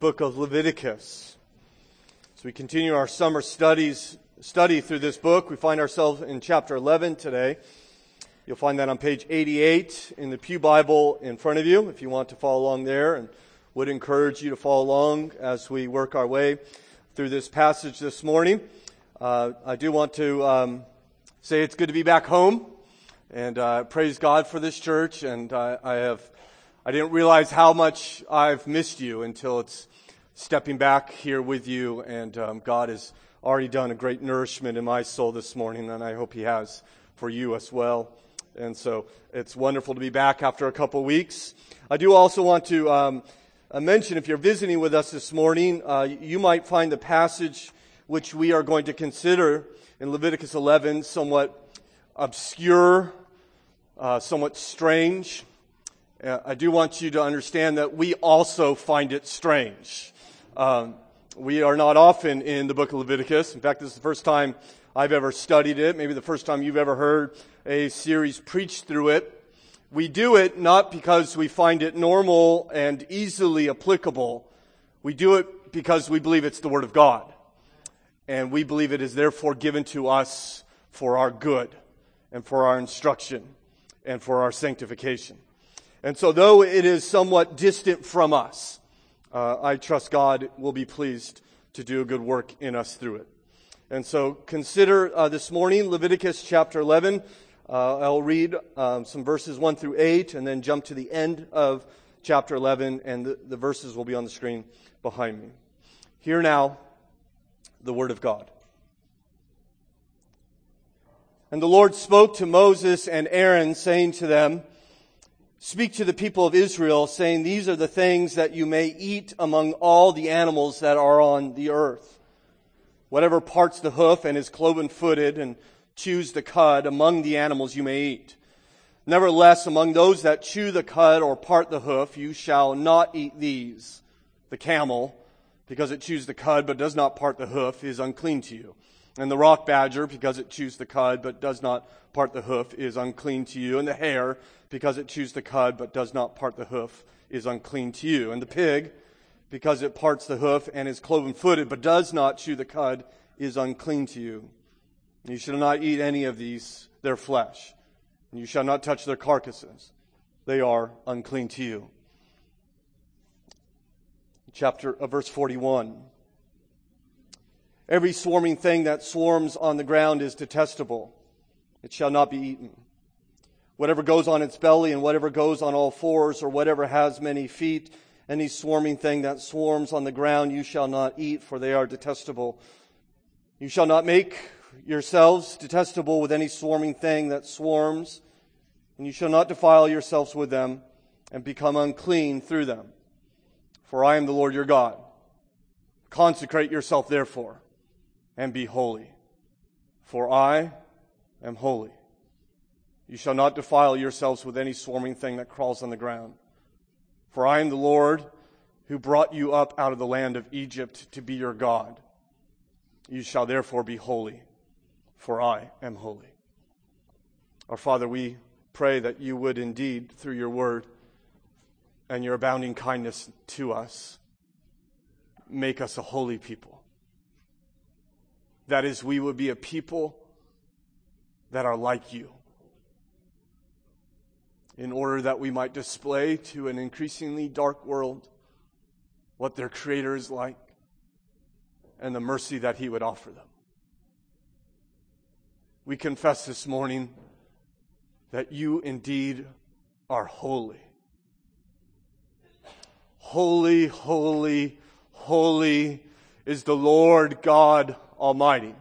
book of Leviticus. As we continue our summer studies, study through this book, we find ourselves in chapter 11 today. You'll find that on page 88 in the Pew Bible in front of you if you want to follow along there and would encourage you to follow along as we work our way through this passage this morning. Uh, I do want to um, say it's good to be back home and uh, praise God for this church and uh, I have I didn't realize how much I've missed you until it's stepping back here with you, and um, God has already done a great nourishment in my soul this morning, and I hope He has for you as well. And so it's wonderful to be back after a couple weeks. I do also want to um, uh, mention, if you're visiting with us this morning, uh, you might find the passage which we are going to consider in Leviticus 11 somewhat obscure, uh, somewhat strange. Uh, I do want you to understand that we also find it strange. Um, we are not often in the book of Leviticus. In fact, this is the first time I've ever studied it, maybe the first time you've ever heard a series preached through it. We do it not because we find it normal and easily applicable. We do it because we believe it's the Word of God. And we believe it is therefore given to us for our good and for our instruction and for our sanctification. And so though it is somewhat distant from us, uh, I trust God will be pleased to do a good work in us through it. And so consider uh, this morning Leviticus chapter 11. Uh, I'll read um, some verses 1 through 8 and then jump to the end of chapter 11, and the, the verses will be on the screen behind me. Hear now the word of God. And the Lord spoke to Moses and Aaron, saying to them, Speak to the people of Israel, saying, These are the things that you may eat among all the animals that are on the earth. Whatever parts the hoof and is cloven footed and chews the cud, among the animals you may eat. Nevertheless, among those that chew the cud or part the hoof, you shall not eat these. The camel, because it chews the cud but does not part the hoof, is unclean to you. And the rock badger, because it chews the cud but does not part the hoof, is unclean to you. And the hare, because it chews the cud but does not part the hoof, is unclean to you. And the pig, because it parts the hoof and is cloven footed but does not chew the cud, is unclean to you. You shall not eat any of these, their flesh. And you shall not touch their carcasses. They are unclean to you. Chapter, uh, verse 41. Every swarming thing that swarms on the ground is detestable. It shall not be eaten. Whatever goes on its belly and whatever goes on all fours or whatever has many feet, any swarming thing that swarms on the ground you shall not eat, for they are detestable. You shall not make yourselves detestable with any swarming thing that swarms, and you shall not defile yourselves with them and become unclean through them. For I am the Lord your God. Consecrate yourself therefore and be holy. For I am holy. You shall not defile yourselves with any swarming thing that crawls on the ground. For I am the Lord who brought you up out of the land of Egypt to be your God. You shall therefore be holy, for I am holy. Our Father, we pray that you would indeed, through your word and your abounding kindness to us, make us a holy people that is, we would be a people that are like you. In order that we might display to an increasingly dark world what their Creator is like and the mercy that He would offer them. We confess this morning that you indeed are holy. Holy, holy, holy is the Lord God Almighty.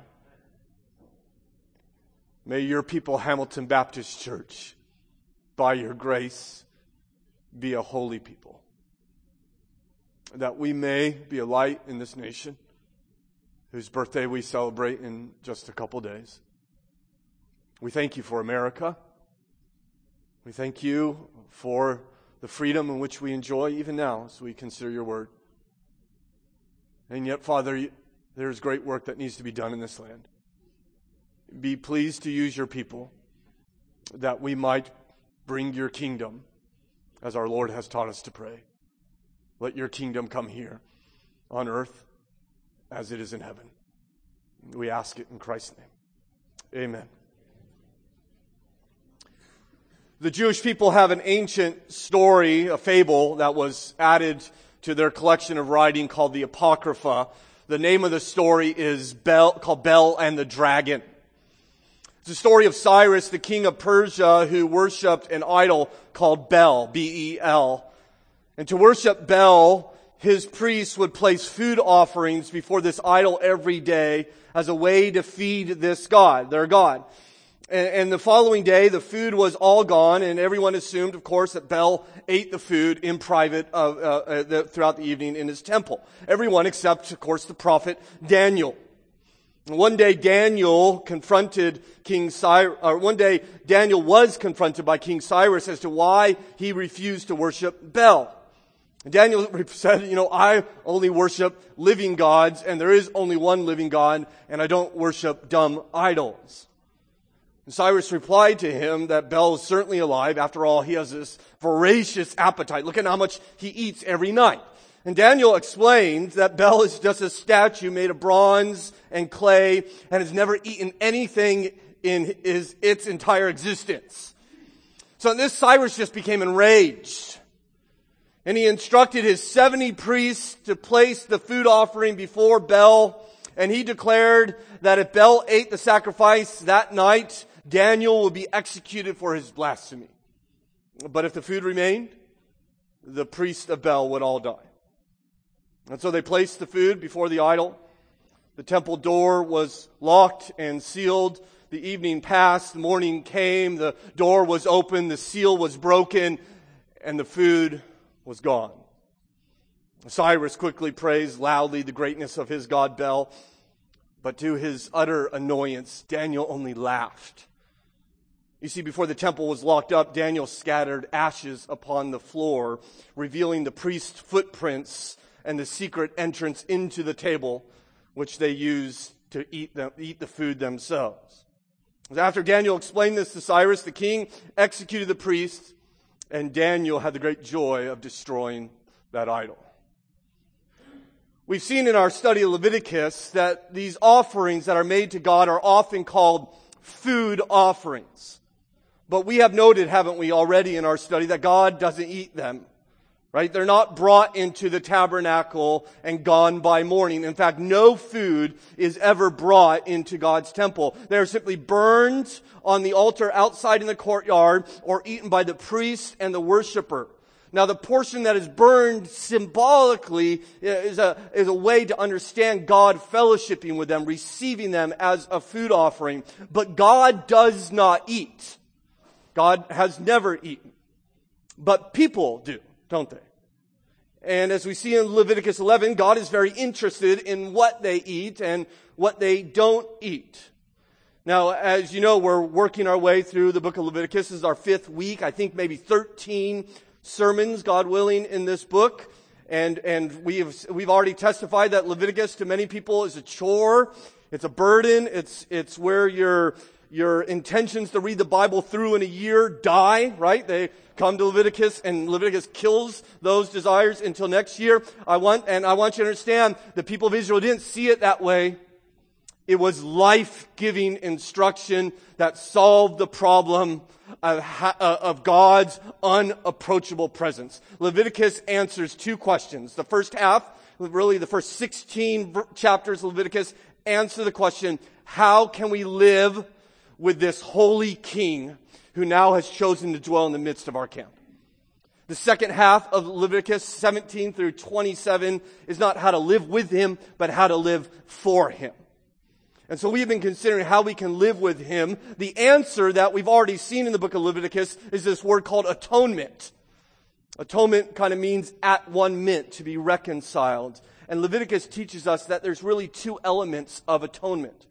May your people, Hamilton Baptist Church, by your grace, be a holy people. That we may be a light in this nation whose birthday we celebrate in just a couple days. We thank you for America. We thank you for the freedom in which we enjoy even now as we consider your word. And yet, Father, there's great work that needs to be done in this land. Be pleased to use your people that we might bring your kingdom as our Lord has taught us to pray. Let your kingdom come here on earth as it is in heaven. We ask it in Christ's name. Amen. The Jewish people have an ancient story, a fable that was added to their collection of writing called the Apocrypha. The name of the story is Bel, called Bel and the Dragon. It's the story of Cyrus, the king of Persia, who worshiped an idol called Bel, B-E-L. And to worship Bel, his priests would place food offerings before this idol every day as a way to feed this God, their God. And, the following day, the food was all gone, and everyone assumed, of course, that Bel ate the food in private uh, uh, the, throughout the evening in his temple. Everyone except, of course, the prophet Daniel. One day Daniel confronted King Cyrus, or one day Daniel was confronted by King Cyrus as to why he refused to worship Bel. Daniel said, you know, I only worship living gods and there is only one living God and I don't worship dumb idols. And Cyrus replied to him that Bel is certainly alive. After all, he has this voracious appetite. Look at how much he eats every night. And Daniel explained that Bel is just a statue made of bronze and clay and has never eaten anything in his, its entire existence. So this Cyrus just became enraged. And he instructed his 70 priests to place the food offering before Bel. And he declared that if Bel ate the sacrifice that night, Daniel would be executed for his blasphemy. But if the food remained, the priests of Bel would all die. And so they placed the food before the idol. The temple door was locked and sealed. The evening passed, the morning came, the door was open, the seal was broken, and the food was gone. Cyrus quickly praised loudly the greatness of his god Bel, but to his utter annoyance, Daniel only laughed. You see, before the temple was locked up, Daniel scattered ashes upon the floor, revealing the priest's footprints and the secret entrance into the table, which they use to eat, them, eat the food themselves. After Daniel explained this to Cyrus, the king executed the priests, and Daniel had the great joy of destroying that idol. We've seen in our study of Leviticus that these offerings that are made to God are often called food offerings. But we have noted, haven't we, already in our study that God doesn't eat them. Right? They're not brought into the tabernacle and gone by morning. In fact, no food is ever brought into God's temple. They're simply burned on the altar outside in the courtyard or eaten by the priest and the worshiper. Now, the portion that is burned symbolically uh, is a, is a way to understand God fellowshipping with them, receiving them as a food offering. But God does not eat. God has never eaten. But people do don't they? And as we see in Leviticus 11, God is very interested in what they eat and what they don't eat. Now, as you know, we're working our way through the book of Leviticus. This is our fifth week. I think maybe 13 sermons, God willing, in this book. And, and we've, we've already testified that Leviticus to many people is a chore. It's a burden. It's, it's where your, your intentions to read the Bible through in a year die, right? They come to Leviticus and Leviticus kills those desires until next year. I want, and I want you to understand the people of Israel didn't see it that way. It was life-giving instruction that solved the problem of, uh, of, God's unapproachable presence. Leviticus answers two questions. The first half, really the first 16 chapters of Leviticus answer the question, how can we live with this holy king who now has chosen to dwell in the midst of our camp. The second half of Leviticus 17 through 27 is not how to live with him, but how to live for him. And so we've been considering how we can live with him. The answer that we've already seen in the book of Leviticus is this word called atonement. Atonement kind of means at one mint, to be reconciled. And Leviticus teaches us that there's really two elements of atonement.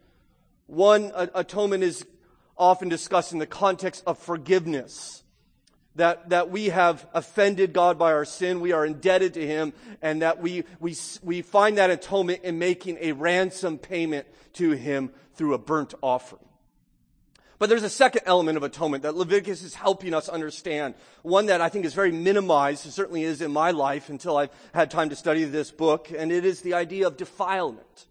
One, atonement is often discussed in the context of forgiveness. That, that we have offended God by our sin, we are indebted to Him, and that we, we, we find that atonement in making a ransom payment to Him through a burnt offering. But there's a second element of atonement that Leviticus is helping us understand. One that I think is very minimized, it certainly is in my life until I've had time to study this book, and it is the idea of defilement.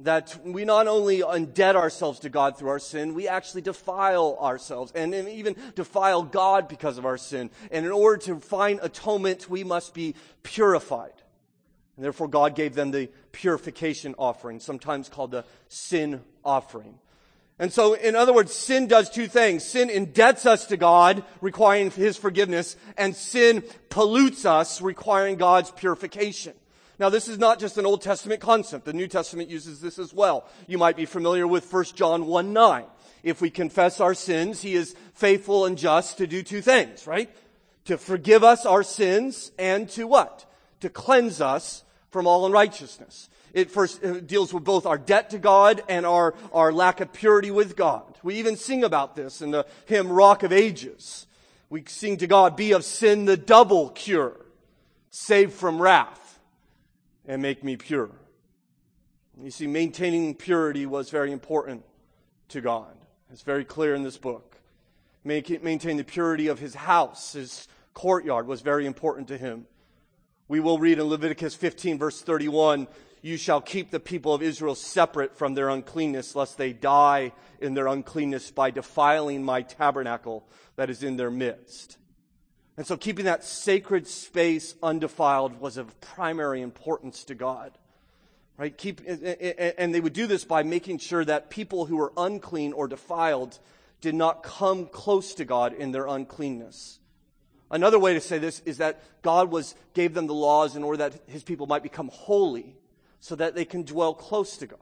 That we not only undead ourselves to God through our sin, we actually defile ourselves and even defile God because of our sin. And in order to find atonement, we must be purified. And therefore God gave them the purification offering, sometimes called the sin offering. And so, in other words, sin does two things. Sin indebts us to God, requiring His forgiveness, and sin pollutes us, requiring God's purification. Now, this is not just an Old Testament concept. The New Testament uses this as well. You might be familiar with 1 John 1 9. If we confess our sins, He is faithful and just to do two things, right? To forgive us our sins and to what? To cleanse us from all unrighteousness. It first uh, deals with both our debt to God and our, our lack of purity with God. We even sing about this in the hymn Rock of Ages. We sing to God, be of sin the double cure, save from wrath, and make me pure. You see, maintaining purity was very important to God. It's very clear in this book. Maintain the purity of his house, his courtyard was very important to him. We will read in Leviticus 15 verse 31, you shall keep the people of Israel separate from their uncleanness, lest they die in their uncleanness by defiling my tabernacle that is in their midst. And so keeping that sacred space undefiled was of primary importance to God. Right? Keep, and they would do this by making sure that people who were unclean or defiled did not come close to God in their uncleanness. Another way to say this is that God was, gave them the laws in order that his people might become holy so that they can dwell close to God.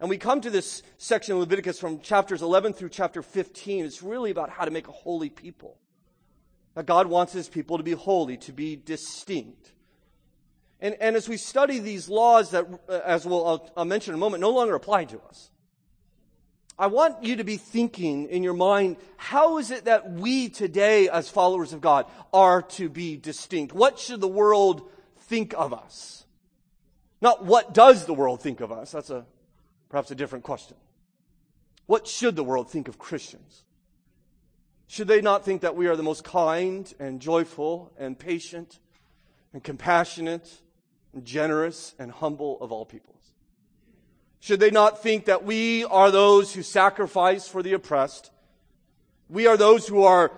And we come to this section of Leviticus from chapters 11 through chapter 15. It's really about how to make a holy people. That God wants his people to be holy, to be distinct. And, and as we study these laws that, uh, as we'll, I'll, I'll mention in a moment, no longer apply to us. I want you to be thinking in your mind, how is it that we today, as followers of God, are to be distinct? What should the world think of us? Not what does the world think of us? That's a perhaps a different question. What should the world think of Christians? Should they not think that we are the most kind and joyful and patient and compassionate and generous and humble of all peoples? Should they not think that we are those who sacrifice for the oppressed? We are those who are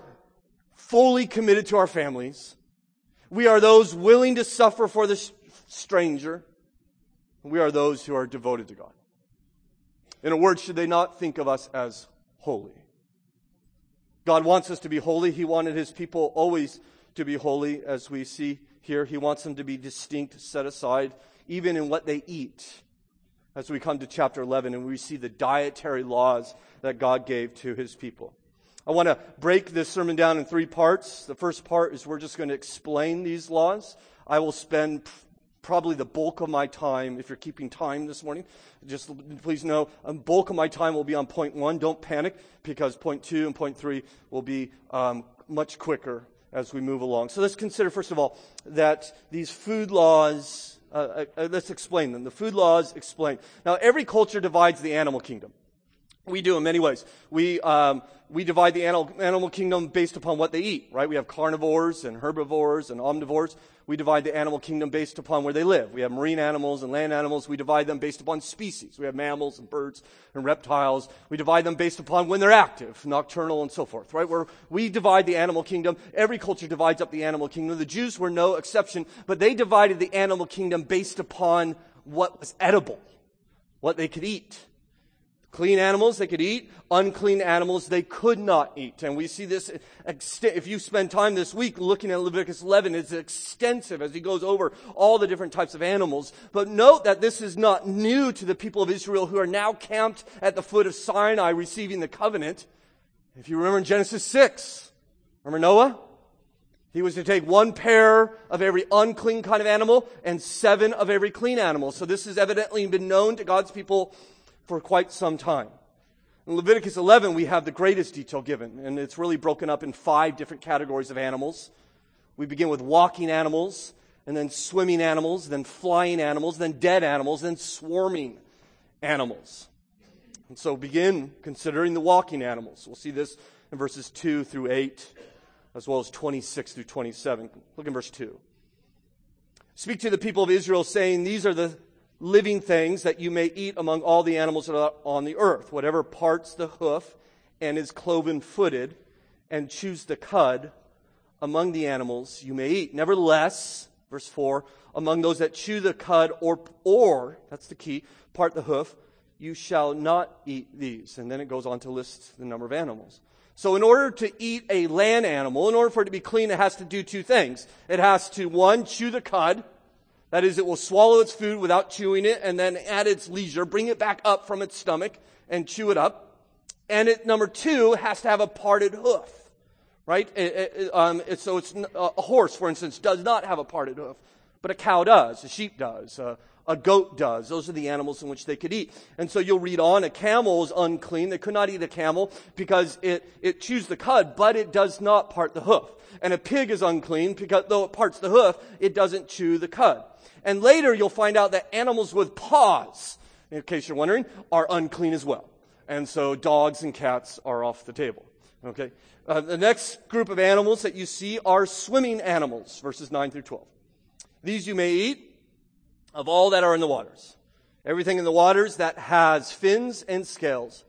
fully committed to our families. We are those willing to suffer for the stranger. We are those who are devoted to God. In a word, should they not think of us as holy? God wants us to be holy. He wanted his people always to be holy, as we see here. He wants them to be distinct, set aside, even in what they eat. As we come to chapter 11 and we see the dietary laws that God gave to his people. I want to break this sermon down in three parts. The first part is we're just going to explain these laws. I will spend probably the bulk of my time, if you're keeping time this morning, just please know, a bulk of my time will be on point one. Don't panic, because point two and point three will be um, much quicker as we move along. So let's consider, first of all, that these food laws, uh, uh, uh let's explain them. The food laws explain. Now, every culture divides the animal kingdom. We do in many ways. We, um, we divide the animal, animal kingdom based upon what they eat, right? We have carnivores and herbivores and omnivores. We divide the animal kingdom based upon where they live. We have marine animals and land animals. We divide them based upon species. We have mammals and birds and reptiles. We divide them based upon when they're active, nocturnal and so forth, right? Where we divide the animal kingdom. Every culture divides up the animal kingdom. The Jews were no exception, but they divided the animal kingdom based upon what was edible, what they could eat. Clean animals they could eat, unclean animals they could not eat. And we see this, if you spend time this week looking at Leviticus 11, it's extensive as he goes over all the different types of animals. But note that this is not new to the people of Israel who are now camped at the foot of Sinai receiving the covenant. If you remember in Genesis 6, remember Noah? He was to take one pair of every unclean kind of animal and seven of every clean animal. So this has evidently been known to God's people for quite some time. In Leviticus 11, we have the greatest detail given, and it's really broken up in five different categories of animals. We begin with walking animals, and then swimming animals, then flying animals, then dead animals, then swarming animals. And so begin considering the walking animals. We'll see this in verses 2 through 8, as well as 26 through 27. Look in verse 2. Speak to the people of Israel, saying, These are the living things that you may eat among all the animals that are on the earth, whatever parts the hoof and is cloven footed, and chews the cud among the animals you may eat. Nevertheless, verse 4, among those that chew the cud or, or, that's the key, part the hoof, you shall not eat these. And then it goes on to list the number of animals. So in order to eat a land animal, in order for it to be clean, it has to do two things. It has to, one, chew the cud. That is, it will swallow its food without chewing it, and then at its leisure, bring it back up from its stomach and chew it up. And it, number two, has to have a parted hoof. Right? It, it, um, so it's, a horse, for instance, does not have a parted hoof, but a cow does, a sheep does, uh, a goat does. Those are the animals in which they could eat. And so you'll read on, a camel is unclean. They could not eat a camel because it, it chews the cud, but it does not part the hoof. And a pig is unclean because though it parts the hoof, it doesn't chew the cud. And later you'll find out that animals with paws, in case you're wondering, are unclean as well. And so dogs and cats are off the table. Okay? Uh, the next group of animals that you see are swimming animals, verses 9 through 12. These you may eat of all that are in the waters. Everything in the waters that has fins and scales,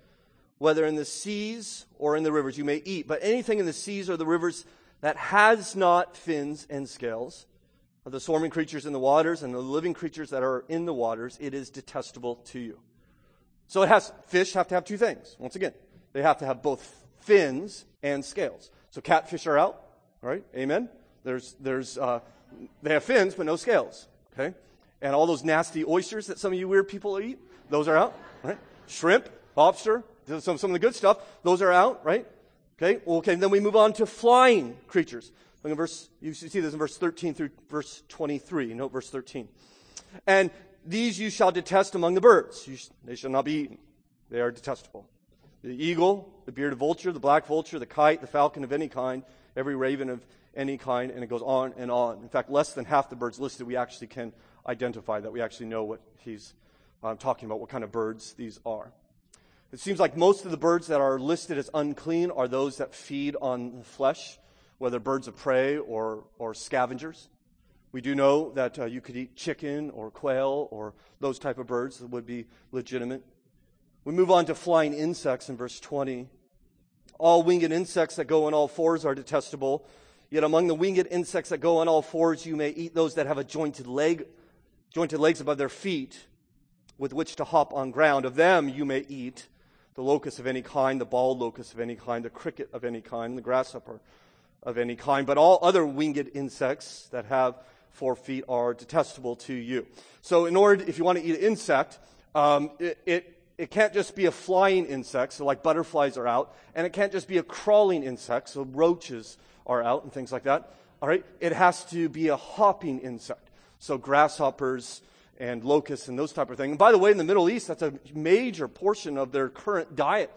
whether in the seas or in the rivers, you may eat. But anything in the seas or the rivers that has not fins and scales, of the swarming creatures in the waters and the living creatures that are in the waters, it is detestable to you. So it has, fish have to have two things. Once again, they have to have both fins and scales. So catfish are out, right? Amen. There's, there's, uh, they have fins, but no scales. Okay. And all those nasty oysters that some of you weird people eat, those are out, right? Shrimp, lobster, some, some of the good stuff, those are out, right? Okay, okay, then we move on to flying creatures. Look at verse, you see this in verse 13 through verse 23. Note verse 13. And these you shall detest among the birds. Sh- they shall not be eaten. They are detestable. The eagle, the bearded vulture, the black vulture, the kite, the falcon of any kind, every raven of any kind, and it goes on and on. In fact, less than half the birds listed we actually can identify, that we actually know what he's uh, talking about, what kind of birds these are. It seems like most of the birds that are listed as unclean are those that feed on flesh, whether birds of prey or, or scavengers. We do know that uh, you could eat chicken or quail or those type of birds that would be legitimate. We move on to flying insects in verse 20. All winged insects that go on all fours are detestable. Yet among the winged insects that go on all fours, you may eat those that have a jointed leg jointed legs above their feet with which to hop on ground. Of them you may eat the locust of any kind, the bald locust of any kind, the cricket of any kind, the grasshopper of any kind. But all other winged insects that have four feet are detestable to you. So, in order, if you want to eat an insect, um, it, it, it can't just be a flying insect, so like butterflies are out, and it can't just be a crawling insect, so roaches are out and things like that. All right, it has to be a hopping insect. So grasshoppers and locusts and those type of things. And by the way, in the Middle East, that's a major portion of their current diet.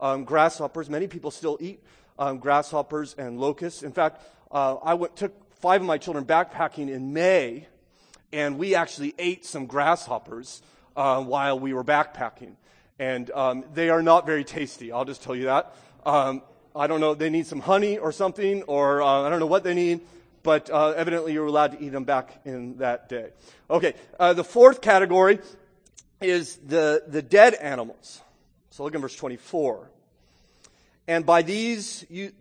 Um, grasshoppers, many people still eat um, grasshoppers and locusts. In fact, uh, I went, took five of my children backpacking in May, and we actually ate some grasshoppers uh, while we were backpacking. And um, they are not very tasty, I'll just tell you that. Um, I don't know, they need some honey or something, or uh, I don't know what they need, but uh, evidently you were allowed to eat them back in that day. Okay, uh, the fourth category is the, the dead animals. So look in verse 24. And by these you,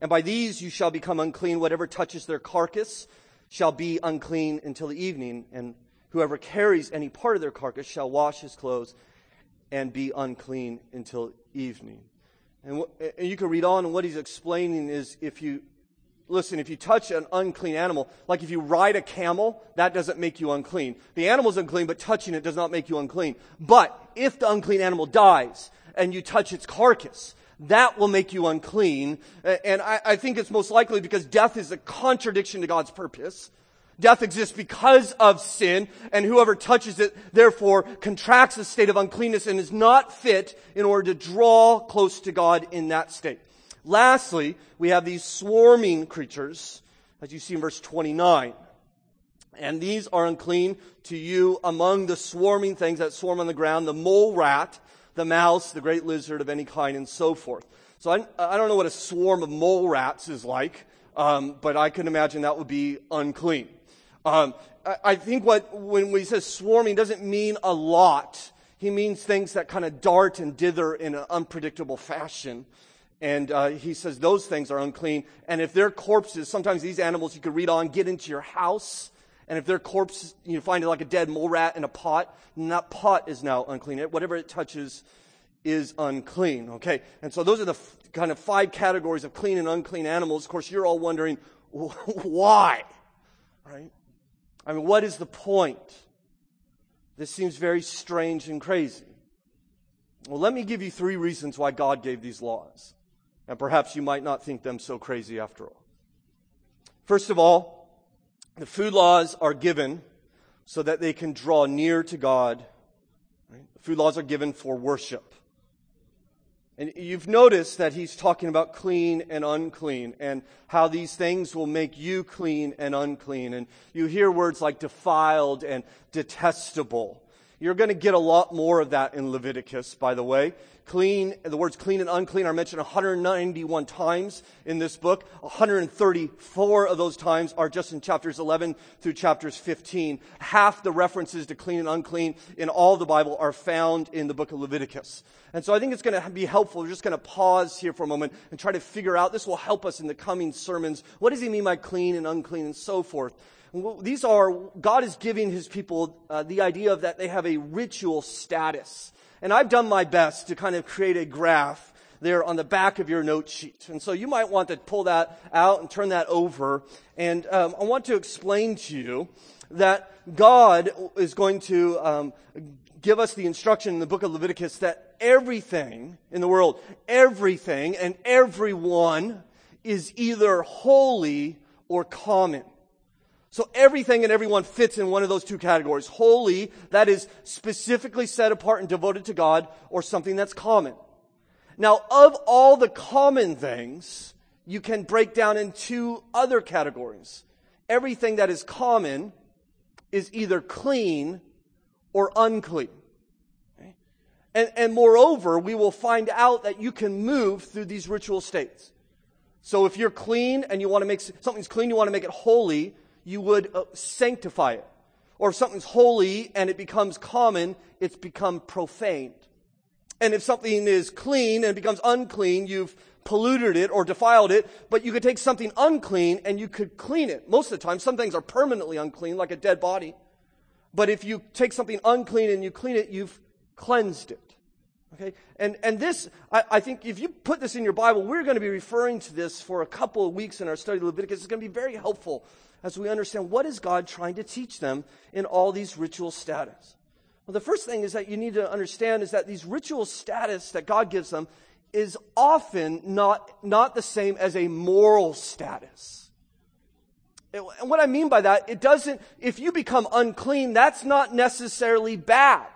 and by these you shall become unclean. Whatever touches their carcass shall be unclean until the evening. And whoever carries any part of their carcass shall wash his clothes and be unclean until evening. And, and you can read on, and what he's explaining is if you listen, if you touch an unclean animal, like if you ride a camel, that doesn't make you unclean. The animal's unclean, but touching it does not make you unclean. But if the unclean animal dies and you touch its carcass, that will make you unclean. And I, I think it's most likely because death is a contradiction to God's purpose. Death exists because of sin, and whoever touches it, therefore, contracts a state of uncleanness and is not fit in order to draw close to God in that state. Lastly, we have these swarming creatures, as you see in verse 29. And these are unclean to you among the swarming things that swarm on the ground, the mole rat, the mouse, the great lizard of any kind, and so forth. So I, I don't know what a swarm of mole rats is like, um, but I can imagine that would be unclean. Um, I, I think what, when we say swarming doesn't mean a lot. He means things that kind of dart and dither in an unpredictable fashion. And uh, he says those things are unclean. And if they're corpses, sometimes these animals you could read on get into your house. And if they're corpses, you find it like a dead mole rat in a pot, and that pot is now unclean. Whatever it touches is unclean. Okay? And so those are the f- kind of five categories of clean and unclean animals. Of course, you're all wondering, why? Right? I mean, what is the point? This seems very strange and crazy. Well, let me give you three reasons why God gave these laws. And perhaps you might not think them so crazy after all. First of all, the food laws are given so that they can draw near to God. Right? The food laws are given for worship. And you've noticed that he's talking about clean and unclean and how these things will make you clean and unclean. And you hear words like defiled and detestable. You're going to get a lot more of that in Leviticus, by the way. Clean, the words clean and unclean are mentioned 191 times in this book. 134 of those times are just in chapters 11 through chapters 15. Half the references to clean and unclean in all the Bible are found in the book of Leviticus. And so I think it's going to be helpful. We're just going to pause here for a moment and try to figure out, this will help us in the coming sermons. What does he mean by clean and unclean and so forth? These are, God is giving his people uh, the idea of that they have a ritual status. And I've done my best to kind of create a graph there on the back of your note sheet. And so you might want to pull that out and turn that over. And um, I want to explain to you that God is going to um, give us the instruction in the book of Leviticus that everything in the world, everything and everyone is either holy or common. So everything and everyone fits in one of those two categories. Holy, that is specifically set apart and devoted to God, or something that's common. Now, of all the common things, you can break down in two other categories. Everything that is common is either clean or unclean. And, and moreover, we will find out that you can move through these ritual states. So if you're clean and you want to make something's clean, you want to make it holy, you would uh, sanctify it. Or if something's holy and it becomes common, it's become profaned. And if something is clean and becomes unclean, you've polluted it or defiled it, but you could take something unclean and you could clean it. Most of the time, some things are permanently unclean, like a dead body. But if you take something unclean and you clean it, you've cleansed it. Okay? And, and this, I, I, think if you put this in your Bible, we're going to be referring to this for a couple of weeks in our study of Leviticus. It's going to be very helpful as we understand what is God trying to teach them in all these ritual status. Well, the first thing is that you need to understand is that these ritual status that God gives them is often not, not the same as a moral status. And what I mean by that, it doesn't, if you become unclean, that's not necessarily bad.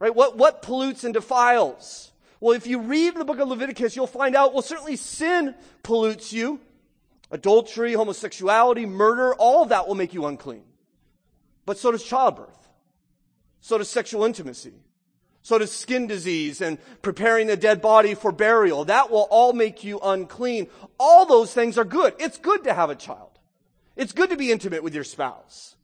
Right? What, what pollutes and defiles? Well, if you read the book of Leviticus, you'll find out, well, certainly sin pollutes you. Adultery, homosexuality, murder, all of that will make you unclean. But so does childbirth. So does sexual intimacy. So does skin disease and preparing a dead body for burial. That will all make you unclean. All those things are good. It's good to have a child. It's good to be intimate with your spouse.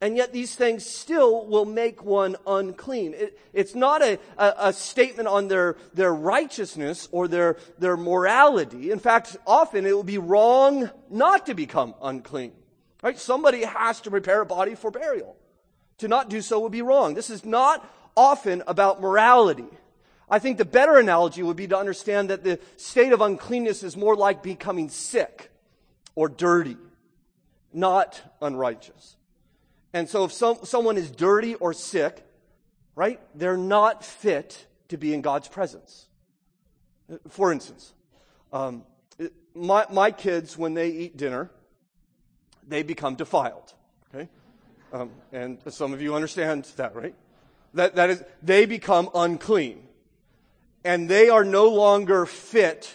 And yet these things still will make one unclean. It, it's not a, a, a, statement on their, their righteousness or their, their morality. In fact, often it will be wrong not to become unclean. Right? Somebody has to prepare a body for burial. To not do so would be wrong. This is not often about morality. I think the better analogy would be to understand that the state of uncleanness is more like becoming sick or dirty, not unrighteous. And so if some, someone is dirty or sick, right, they're not fit to be in God's presence. For instance, um, my, my kids, when they eat dinner, they become defiled. Okay? Um, and some of you understand that, right? That, that is, they become unclean. And they are no longer fit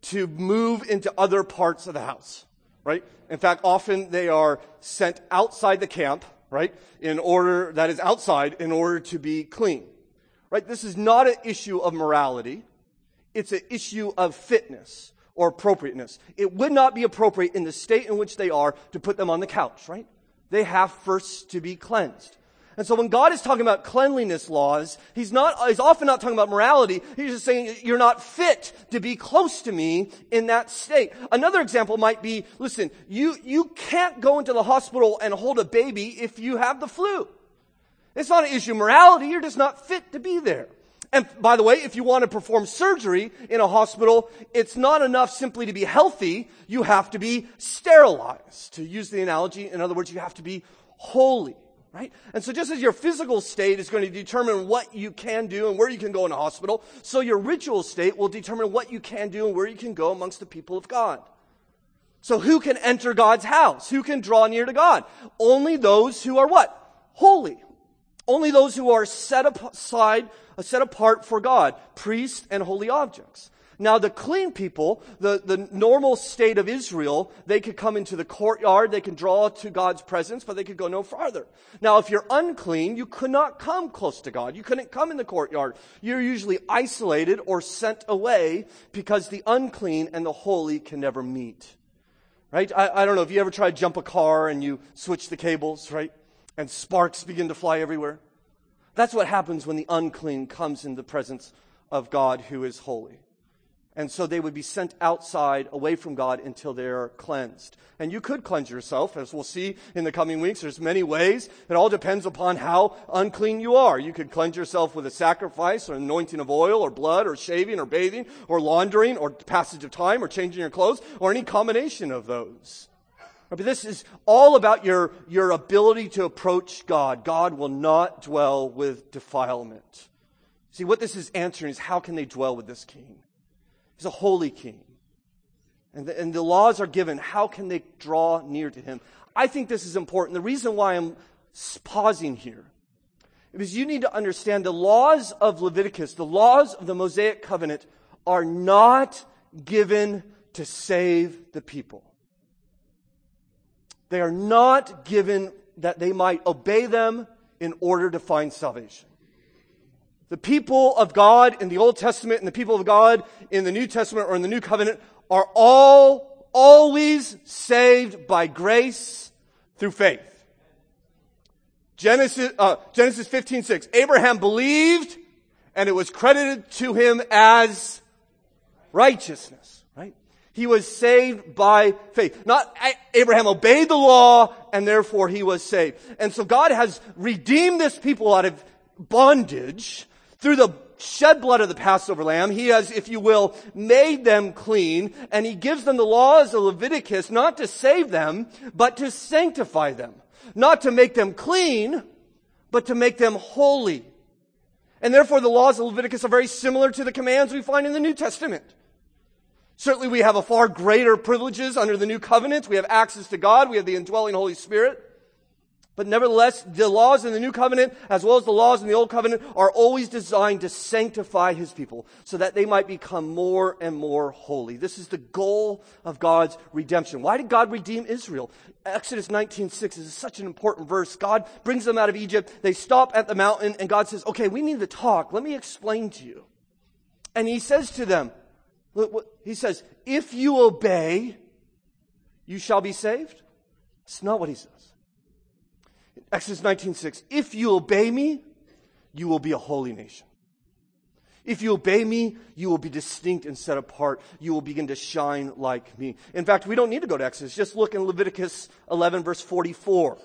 to move into other parts of the house right? In fact, often they are sent outside the camp, right? In order, that is outside, in order to be clean. Right? This is not an issue of morality. It's an issue of fitness or appropriateness. It would not be appropriate in the state in which they are to put them on the couch, right? They have first to be cleansed. And so when God is talking about cleanliness laws, he's not, he's often not talking about morality. He's just saying you're not fit to be close to me in that state. Another example might be, listen, you, you can't go into the hospital and hold a baby if you have the flu. It's not an issue of morality. You're just not fit to be there. And by the way, if you want to perform surgery in a hospital, it's not enough simply to be healthy. You have to be sterilized. To use the analogy, in other words, you have to be holy right? And so just as your physical state is going to determine what you can do and where you can go in a hospital, so your ritual state will determine what you can do and where you can go amongst the people of God. So who can enter God's house? Who can draw near to God? Only those who are what? Holy. Only those who are set aside, set apart for God, priests and holy objects. Now, the clean people, the, the normal state of Israel, they could come into the courtyard, they can draw to God's presence, but they could go no farther. Now, if you're unclean, you could not come close to God. You couldn't come in the courtyard. You're usually isolated or sent away because the unclean and the holy can never meet. Right? I, I don't know if you ever tried to jump a car and you switch the cables, right? And sparks begin to fly everywhere. That's what happens when the unclean comes in the presence of God who is holy. And so they would be sent outside away from God until they're cleansed. And you could cleanse yourself, as we'll see in the coming weeks. There's many ways. It all depends upon how unclean you are. You could cleanse yourself with a sacrifice or anointing of oil or blood or shaving or bathing or laundering or passage of time or changing your clothes or any combination of those. But this is all about your, your ability to approach God. God will not dwell with defilement. See, what this is answering is how can they dwell with this king? He's a holy king. And the, and the laws are given. How can they draw near to him? I think this is important. The reason why I'm pausing here is you need to understand the laws of Leviticus, the laws of the Mosaic covenant are not given to save the people. They are not given that they might obey them in order to find salvation. The people of God in the Old Testament and the people of God in the New Testament or in the New Covenant are all always saved by grace through faith. Genesis, uh, Genesis 15, 6. Abraham believed and it was credited to him as righteousness, right? He was saved by faith. Not Abraham obeyed the law and therefore he was saved. And so God has redeemed this people out of bondage through the shed blood of the Passover lamb, he has, if you will, made them clean, and he gives them the laws of Leviticus not to save them, but to sanctify them. Not to make them clean, but to make them holy. And therefore the laws of Leviticus are very similar to the commands we find in the New Testament. Certainly we have a far greater privileges under the new covenant. We have access to God. We have the indwelling Holy Spirit. But nevertheless, the laws in the new covenant, as well as the laws in the old covenant, are always designed to sanctify his people so that they might become more and more holy. This is the goal of God's redemption. Why did God redeem Israel? Exodus 19:6 is such an important verse. God brings them out of Egypt. They stop at the mountain and God says, "Okay, we need to talk. Let me explain to you." And he says to them, he says, "If you obey, you shall be saved." It's not what he says. Exodus 19:6, if you obey me, you will be a holy nation. If you obey me, you will be distinct and set apart. You will begin to shine like me. In fact, we don't need to go to Exodus. Just look in Leviticus 11 verse 44.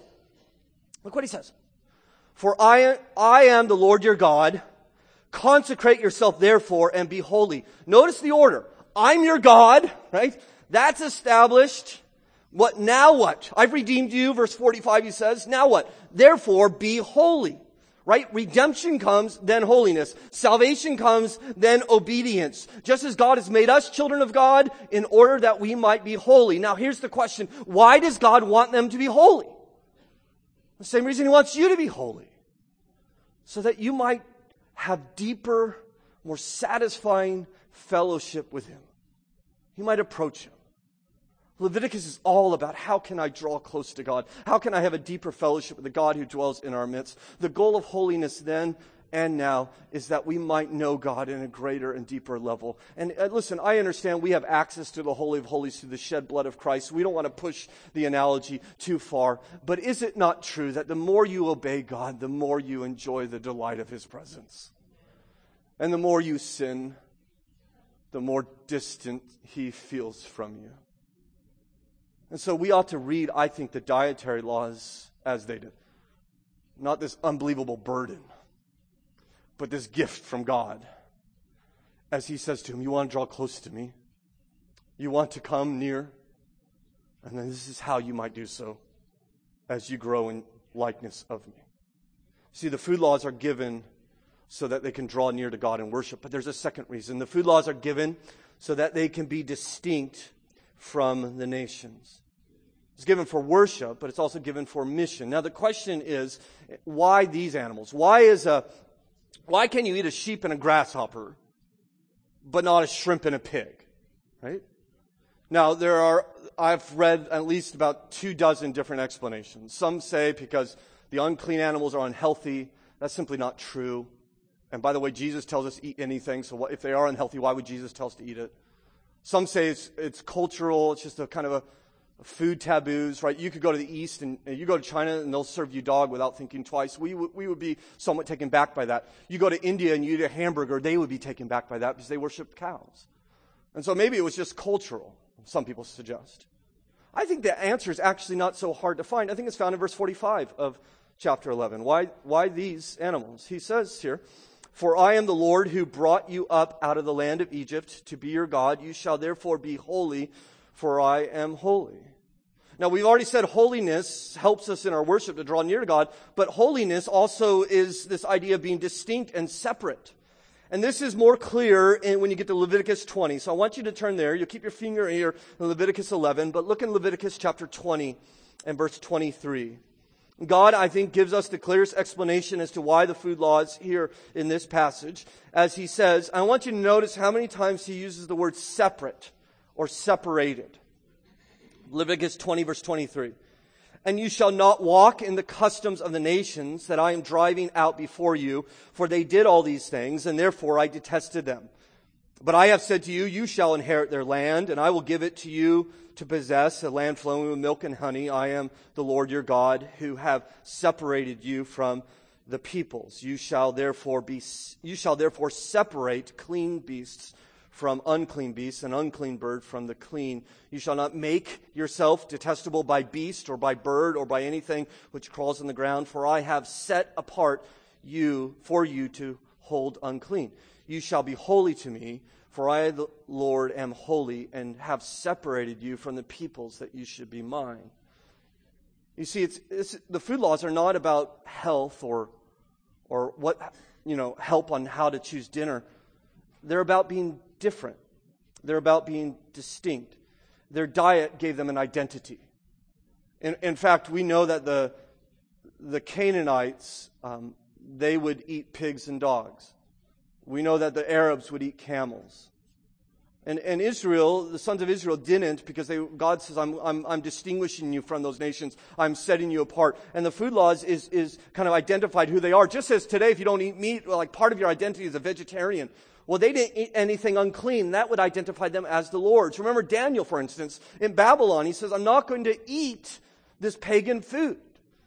Look what he says. For I, I am the Lord your God. Consecrate yourself therefore and be holy. Notice the order. I'm your God, right? That's established. What, now what? I've redeemed you, verse 45 he says. Now what? Therefore be holy. Right? Redemption comes, then holiness. Salvation comes, then obedience. Just as God has made us children of God in order that we might be holy. Now here's the question. Why does God want them to be holy? The same reason he wants you to be holy. So that you might have deeper, more satisfying fellowship with him. You might approach him. Leviticus is all about how can I draw close to God? How can I have a deeper fellowship with the God who dwells in our midst? The goal of holiness then and now is that we might know God in a greater and deeper level. And uh, listen, I understand we have access to the Holy of Holies through the shed blood of Christ. We don't want to push the analogy too far. But is it not true that the more you obey God, the more you enjoy the delight of His presence? And the more you sin, the more distant He feels from you. And so we ought to read, I think, the dietary laws as they did. Not this unbelievable burden but this gift from God. As he says to him, You want to draw close to me? You want to come near? And then this is how you might do so as you grow in likeness of me. See, the food laws are given so that they can draw near to God and worship. But there's a second reason. The food laws are given so that they can be distinct from the nations. It's given for worship, but it's also given for mission. Now, the question is why these animals? Why is a, why can you eat a sheep and a grasshopper, but not a shrimp and a pig? Right? Now, there are, I've read at least about two dozen different explanations. Some say because the unclean animals are unhealthy. That's simply not true. And by the way, Jesus tells us eat anything, so if they are unhealthy, why would Jesus tell us to eat it? Some say it's, it's cultural, it's just a kind of a, food taboos, right? You could go to the East and you go to China and they'll serve you dog without thinking twice. We, w- we would be somewhat taken back by that. You go to India and you eat a hamburger, they would be taken back by that because they worship cows. And so maybe it was just cultural, some people suggest. I think the answer is actually not so hard to find. I think it's found in verse 45 of chapter 11. Why, why these animals? He says here, For I am the Lord who brought you up out of the land of Egypt to be your God. You shall therefore be holy for I am holy. Now, we've already said holiness helps us in our worship to draw near to God, but holiness also is this idea of being distinct and separate. And this is more clear in, when you get to Leviticus 20. So I want you to turn there. You'll keep your finger here in Leviticus 11, but look in Leviticus chapter 20 and verse 23. God, I think, gives us the clearest explanation as to why the food law is here in this passage. As he says, I want you to notice how many times he uses the word separate or separated. Leviticus 20 verse 23. And you shall not walk in the customs of the nations that I am driving out before you, for they did all these things, and therefore I detested them. But I have said to you, you shall inherit their land, and I will give it to you to possess, a land flowing with milk and honey. I am the Lord your God, who have separated you from the peoples. You shall therefore be, you shall therefore separate clean beasts from unclean beasts, and unclean bird from the clean. You shall not make yourself detestable by beast or by bird or by anything which crawls on the ground, for I have set apart you for you to hold unclean. You shall be holy to me, for I, the Lord, am holy and have separated you from the peoples that you should be mine. You see, it's, it's, the food laws are not about health or, or what, you know, help on how to choose dinner. They're about being different. They're about being distinct. Their diet gave them an identity. In, in fact, we know that the, the Canaanites, um, they would eat pigs and dogs. We know that the Arabs would eat camels. And, and Israel, the sons of Israel didn't because they, God says, I'm, I'm, I'm distinguishing you from those nations. I'm setting you apart. And the food laws is, is kind of identified who they are. Just as today, if you don't eat meat, well, like part of your identity is a vegetarian. Well, they didn't eat anything unclean. That would identify them as the Lord's. Remember Daniel, for instance, in Babylon, he says, I'm not going to eat this pagan food,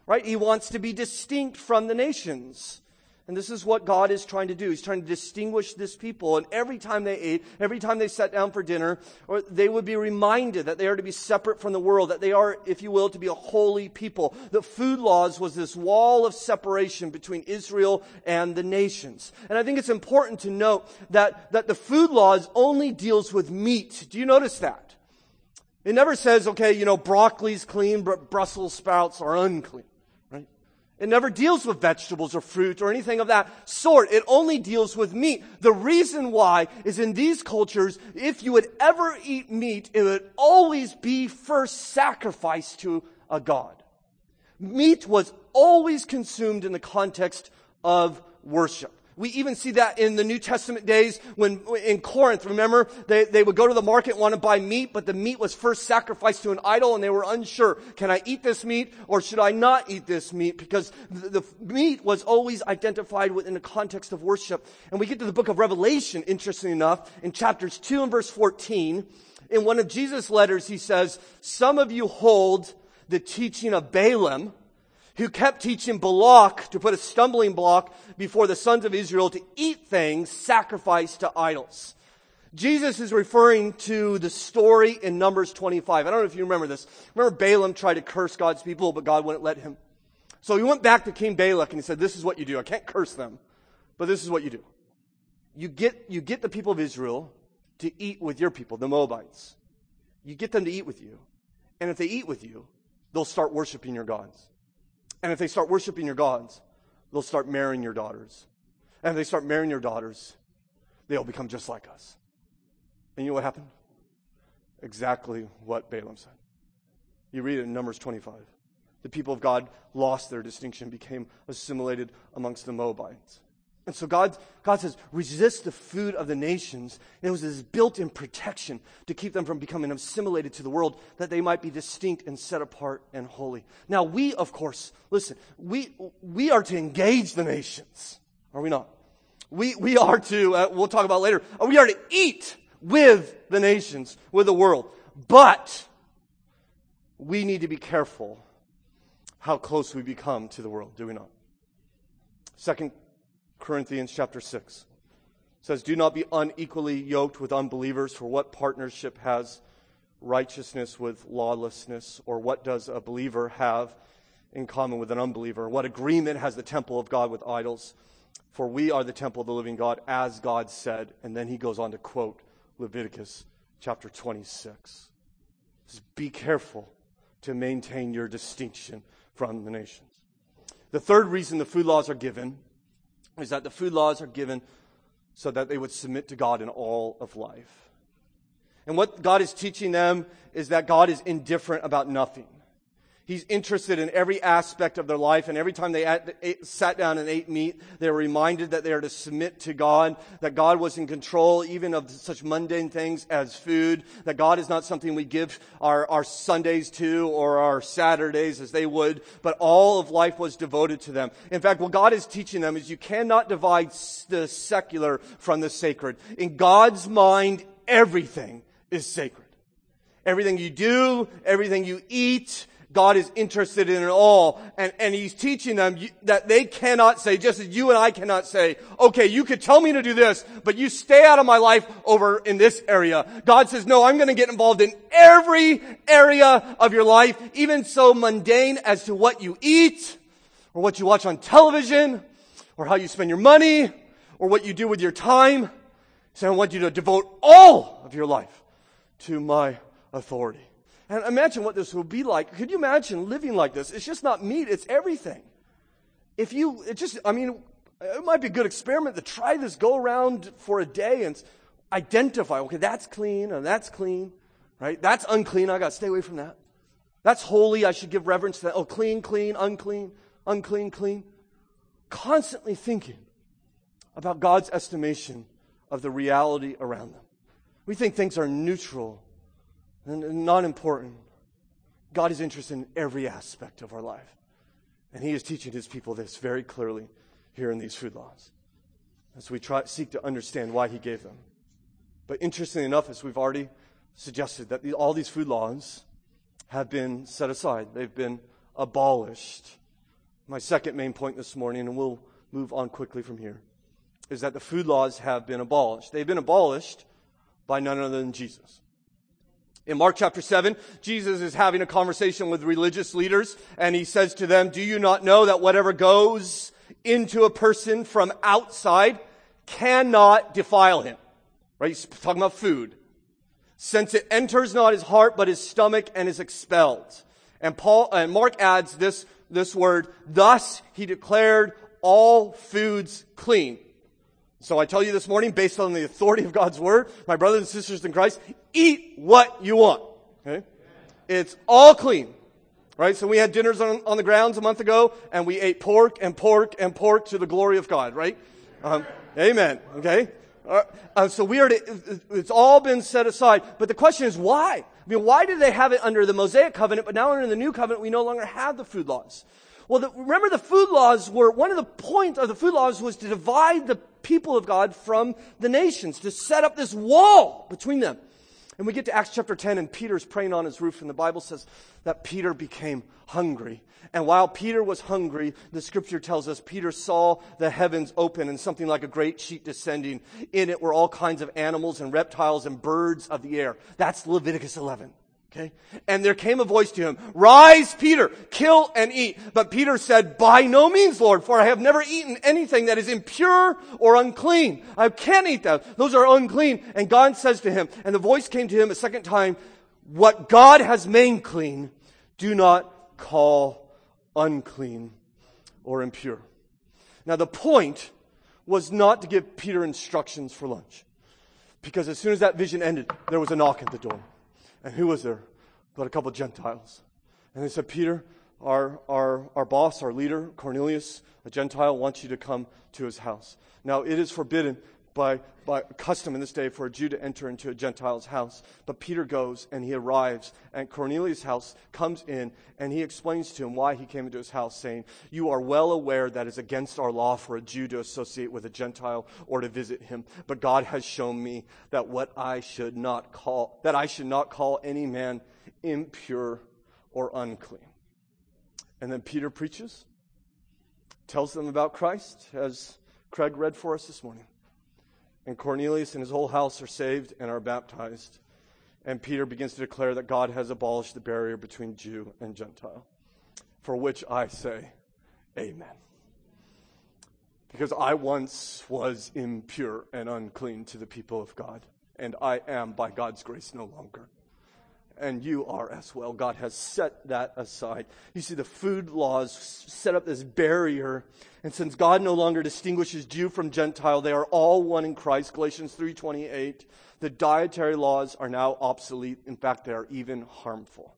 right? He wants to be distinct from the nations. And this is what God is trying to do. He's trying to distinguish this people. And every time they ate, every time they sat down for dinner, or they would be reminded that they are to be separate from the world, that they are, if you will, to be a holy people. The food laws was this wall of separation between Israel and the nations. And I think it's important to note that, that the food laws only deals with meat. Do you notice that? It never says, okay, you know, broccoli's clean, but Brussels sprouts are unclean. It never deals with vegetables or fruit or anything of that sort. It only deals with meat. The reason why is in these cultures, if you would ever eat meat, it would always be first sacrificed to a god. Meat was always consumed in the context of worship. We even see that in the New Testament days when in Corinth, remember, they, they would go to the market and want to buy meat, but the meat was first sacrificed to an idol and they were unsure. Can I eat this meat or should I not eat this meat? Because the, the meat was always identified within the context of worship. And we get to the book of Revelation, interestingly enough, in chapters 2 and verse 14. In one of Jesus' letters, he says, some of you hold the teaching of Balaam, who kept teaching Balak to put a stumbling block before the sons of Israel to eat things sacrificed to idols. Jesus is referring to the story in Numbers 25. I don't know if you remember this. Remember Balaam tried to curse God's people, but God wouldn't let him. So he went back to King Balak and he said, this is what you do. I can't curse them, but this is what you do. You get, you get the people of Israel to eat with your people, the Moabites. You get them to eat with you. And if they eat with you, they'll start worshiping your gods. And if they start worshiping your gods, they'll start marrying your daughters. And if they start marrying your daughters, they'll become just like us. And you know what happened? Exactly what Balaam said. You read it in Numbers 25. The people of God lost their distinction, became assimilated amongst the Moabites. And so God, God says, resist the food of the nations. And it was this built in protection to keep them from becoming assimilated to the world, that they might be distinct and set apart and holy. Now, we, of course, listen, we, we are to engage the nations, are we not? We, we are to, uh, we'll talk about later, uh, we are to eat with the nations, with the world. But we need to be careful how close we become to the world, do we not? Second Corinthians chapter 6 says, Do not be unequally yoked with unbelievers, for what partnership has righteousness with lawlessness? Or what does a believer have in common with an unbeliever? What agreement has the temple of God with idols? For we are the temple of the living God, as God said. And then he goes on to quote Leviticus chapter 26. Says, be careful to maintain your distinction from the nations. The third reason the food laws are given is that the food laws are given so that they would submit to God in all of life. And what God is teaching them is that God is indifferent about nothing. He's interested in every aspect of their life, and every time they ate, sat down and ate meat, they were reminded that they are to submit to God, that God was in control even of such mundane things as food, that God is not something we give our, our Sundays to or our Saturdays as they would, but all of life was devoted to them. In fact, what God is teaching them is you cannot divide the secular from the sacred. In God's mind, everything is sacred. Everything you do, everything you eat, God is interested in it all. And, and He's teaching them that they cannot say, just as you and I cannot say, okay, you could tell me to do this, but you stay out of my life over in this area. God says, no, I'm going to get involved in every area of your life, even so mundane as to what you eat, or what you watch on television, or how you spend your money, or what you do with your time. So I want you to devote all of your life to my authority. And imagine what this would be like. Could you imagine living like this? It's just not meat, it's everything. If you, it just, I mean, it might be a good experiment to try this, go around for a day and identify, okay, that's clean and that's clean, right? That's unclean, I gotta stay away from that. That's holy, I should give reverence to that. Oh, clean, clean, unclean, unclean, clean. Constantly thinking about God's estimation of the reality around them. We think things are neutral not important. God is interested in every aspect of our life. And He is teaching His people this very clearly here in these food laws as we try, seek to understand why He gave them. But interestingly enough, as we've already suggested, that all these food laws have been set aside, they've been abolished. My second main point this morning, and we'll move on quickly from here, is that the food laws have been abolished. They've been abolished by none other than Jesus. In Mark chapter 7, Jesus is having a conversation with religious leaders and he says to them, do you not know that whatever goes into a person from outside cannot defile him? Right? He's talking about food. Since it enters not his heart, but his stomach and is expelled. And Paul, and Mark adds this, this word, thus he declared all foods clean. So I tell you this morning, based on the authority of God's word, my brothers and sisters in Christ, eat what you want. Okay? It's all clean. Right? So we had dinners on, on the grounds a month ago and we ate pork and pork and pork to the glory of God, right? Um, amen. Okay. Uh, uh, so we are to, it's all been set aside. But the question is why? I mean, why did they have it under the Mosaic covenant, but now under the new covenant, we no longer have the food laws? Well, the, remember the food laws were, one of the points of the food laws was to divide the people of God from the nations, to set up this wall between them. And we get to Acts chapter 10 and Peter's praying on his roof and the Bible says that Peter became hungry. And while Peter was hungry, the scripture tells us Peter saw the heavens open and something like a great sheet descending. In it were all kinds of animals and reptiles and birds of the air. That's Leviticus 11. Okay? And there came a voice to him, Rise, Peter, kill and eat. But Peter said, By no means, Lord, for I have never eaten anything that is impure or unclean. I can't eat that. Those are unclean. And God says to him, and the voice came to him a second time, What God has made clean, do not call unclean or impure. Now the point was not to give Peter instructions for lunch. Because as soon as that vision ended, there was a knock at the door. And who was there? But a couple of Gentiles. And they said, Peter, our, our, our boss, our leader, Cornelius, a Gentile, wants you to come to his house. Now, it is forbidden by, by custom in this day for a Jew to enter into a Gentile's house. But Peter goes and he arrives at Cornelius' house, comes in, and he explains to him why he came into his house, saying, You are well aware that it's against our law for a Jew to associate with a Gentile or to visit him. But God has shown me that what I should not call, that I should not call any man impure or unclean. And then Peter preaches, tells them about Christ, as Craig read for us this morning. And Cornelius and his whole house are saved and are baptized. And Peter begins to declare that God has abolished the barrier between Jew and Gentile. For which I say, Amen. Because I once was impure and unclean to the people of God, and I am, by God's grace, no longer and you are as well. God has set that aside. You see, the food laws set up this barrier. And since God no longer distinguishes Jew from Gentile, they are all one in Christ. Galatians 3.28. The dietary laws are now obsolete. In fact, they are even harmful.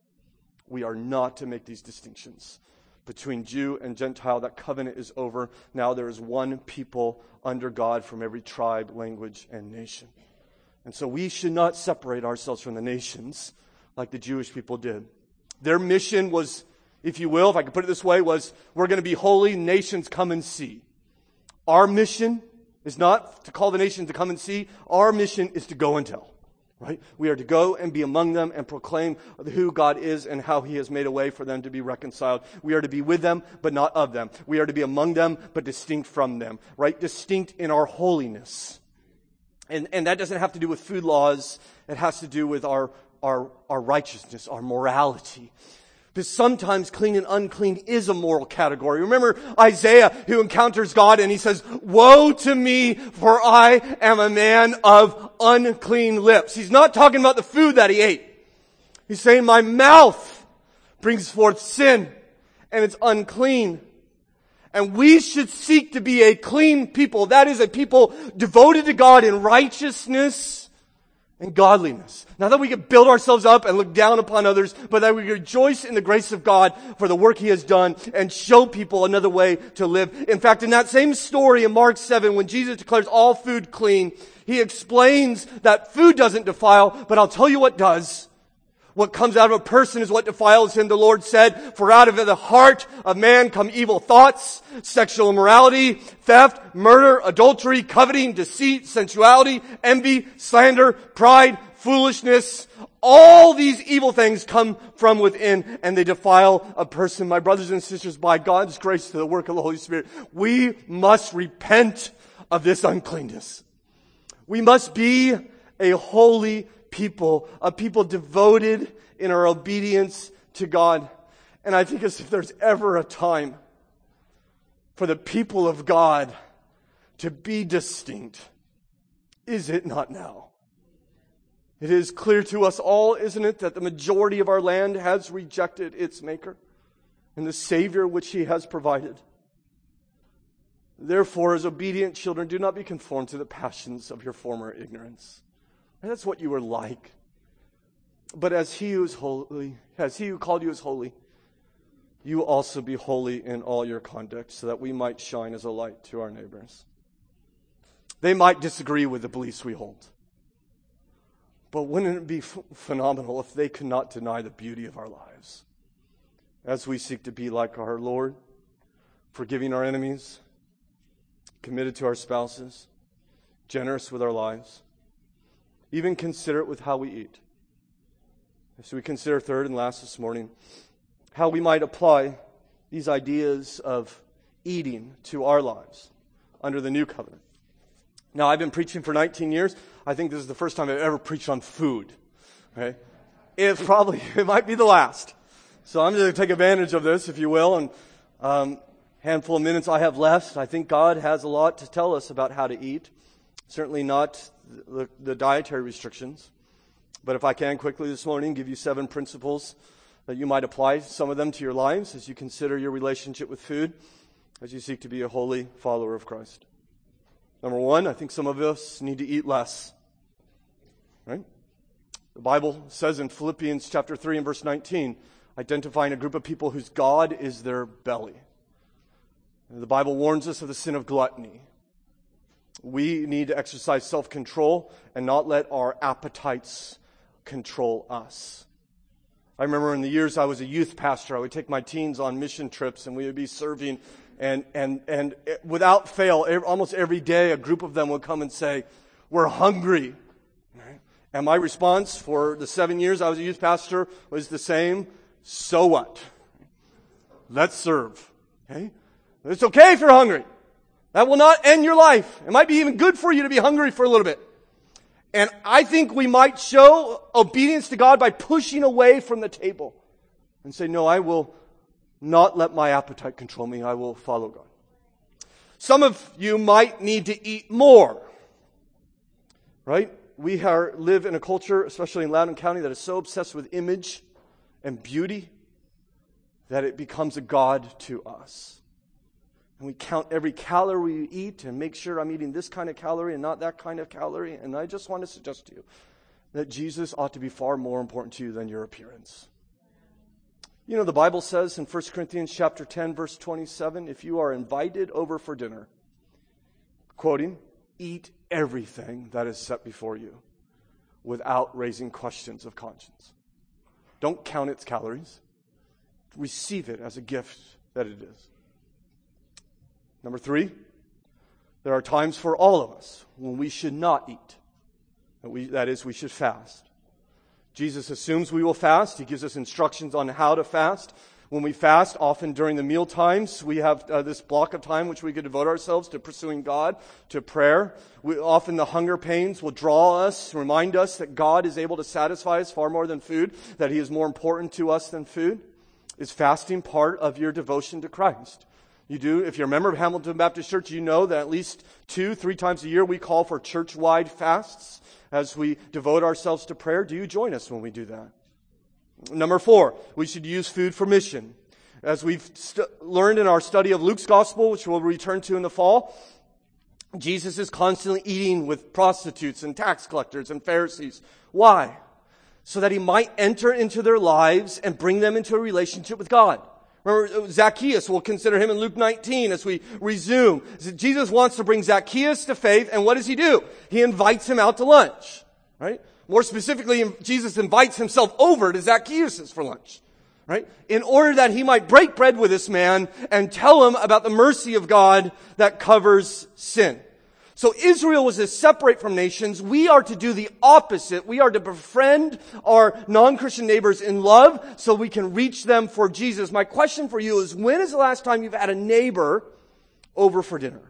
We are not to make these distinctions between Jew and Gentile. That covenant is over. Now there is one people under God from every tribe, language, and nation. And so we should not separate ourselves from the nations like the Jewish people did. Their mission was, if you will, if I can put it this way, was we're going to be holy, nations come and see. Our mission is not to call the nations to come and see. Our mission is to go and tell. Right? We are to go and be among them and proclaim who God is and how He has made a way for them to be reconciled. We are to be with them, but not of them. We are to be among them, but distinct from them. Right? Distinct in our holiness. And, and that doesn't have to do with food laws. It has to do with our our, our righteousness, our morality. Because sometimes clean and unclean is a moral category. Remember Isaiah who encounters God and he says, woe to me for I am a man of unclean lips. He's not talking about the food that he ate. He's saying my mouth brings forth sin and it's unclean. And we should seek to be a clean people. That is a people devoted to God in righteousness and godliness. Not that we can build ourselves up and look down upon others, but that we rejoice in the grace of God for the work He has done and show people another way to live. In fact, in that same story in Mark 7, when Jesus declares all food clean, He explains that food doesn't defile, but I'll tell you what does. What comes out of a person is what defiles him, the Lord said. For out of the heart of man come evil thoughts, sexual immorality, theft, murder, adultery, coveting, deceit, sensuality, envy, slander, pride, foolishness. All these evil things come from within and they defile a person. My brothers and sisters, by God's grace to the work of the Holy Spirit, we must repent of this uncleanness. We must be a holy people, a people devoted in our obedience to God. And I think as if there's ever a time for the people of God to be distinct, is it not now? It is clear to us all, isn't it, that the majority of our land has rejected its maker and the Savior which He has provided. Therefore, as obedient children, do not be conformed to the passions of your former ignorance. And that's what you were like. But as he who is holy, as he who called you is holy, you also be holy in all your conduct, so that we might shine as a light to our neighbors. They might disagree with the beliefs we hold. But wouldn't it be f- phenomenal if they could not deny the beauty of our lives as we seek to be like our Lord, forgiving our enemies, committed to our spouses, generous with our lives, even consider it with how we eat? So we consider third and last this morning how we might apply these ideas of eating to our lives under the new covenant. Now, I've been preaching for 19 years. I think this is the first time I've ever preached on food. Okay? It's probably, it might be the last. So I'm going to take advantage of this, if you will, and um, handful of minutes I have left. I think God has a lot to tell us about how to eat. Certainly not the, the dietary restrictions. But if I can quickly this morning give you seven principles that you might apply some of them to your lives as you consider your relationship with food, as you seek to be a holy follower of Christ. Number one, I think some of us need to eat less. Right? The Bible says in Philippians chapter 3 and verse 19, identifying a group of people whose God is their belly. And the Bible warns us of the sin of gluttony. We need to exercise self control and not let our appetites control us. I remember in the years I was a youth pastor, I would take my teens on mission trips and we would be serving and, and, and without fail, almost every day, a group of them would come and say, We're hungry. And my response for the seven years I was a youth pastor was the same so what? Let's serve. Okay? It's okay if you're hungry. That will not end your life. It might be even good for you to be hungry for a little bit. And I think we might show obedience to God by pushing away from the table and say, No, I will not let my appetite control me. I will follow God. Some of you might need to eat more. Right? We are, live in a culture, especially in Loudoun County, that is so obsessed with image and beauty that it becomes a God to us. And we count every calorie we eat and make sure I'm eating this kind of calorie and not that kind of calorie. And I just want to suggest to you that Jesus ought to be far more important to you than your appearance. You know, the Bible says in 1 Corinthians chapter 10, verse 27, if you are invited over for dinner, quoting, eat everything that is set before you without raising questions of conscience. Don't count its calories. Receive it as a gift that it is. Number three, there are times for all of us when we should not eat. That, we, that is, we should fast. Jesus assumes we will fast. He gives us instructions on how to fast. When we fast, often during the meal times, we have uh, this block of time which we could devote ourselves to pursuing God, to prayer. We, often the hunger pains will draw us, remind us that God is able to satisfy us far more than food, that He is more important to us than food. Is fasting part of your devotion to Christ? You do, if you're a member of Hamilton Baptist Church, you know that at least two, three times a year we call for church wide fasts as we devote ourselves to prayer. Do you join us when we do that? Number four, we should use food for mission. As we've st- learned in our study of Luke's gospel, which we'll return to in the fall, Jesus is constantly eating with prostitutes and tax collectors and Pharisees. Why? So that he might enter into their lives and bring them into a relationship with God. Remember uh, Zacchaeus, we'll consider him in Luke 19 as we resume. Jesus wants to bring Zacchaeus to faith, and what does he do? He invites him out to lunch, right? More specifically, Jesus invites himself over to Zacchaeus for lunch, right? In order that he might break bread with this man and tell him about the mercy of God that covers sin. So Israel was to separate from nations. We are to do the opposite. We are to befriend our non-Christian neighbors in love so we can reach them for Jesus. My question for you is, when is the last time you've had a neighbor over for dinner?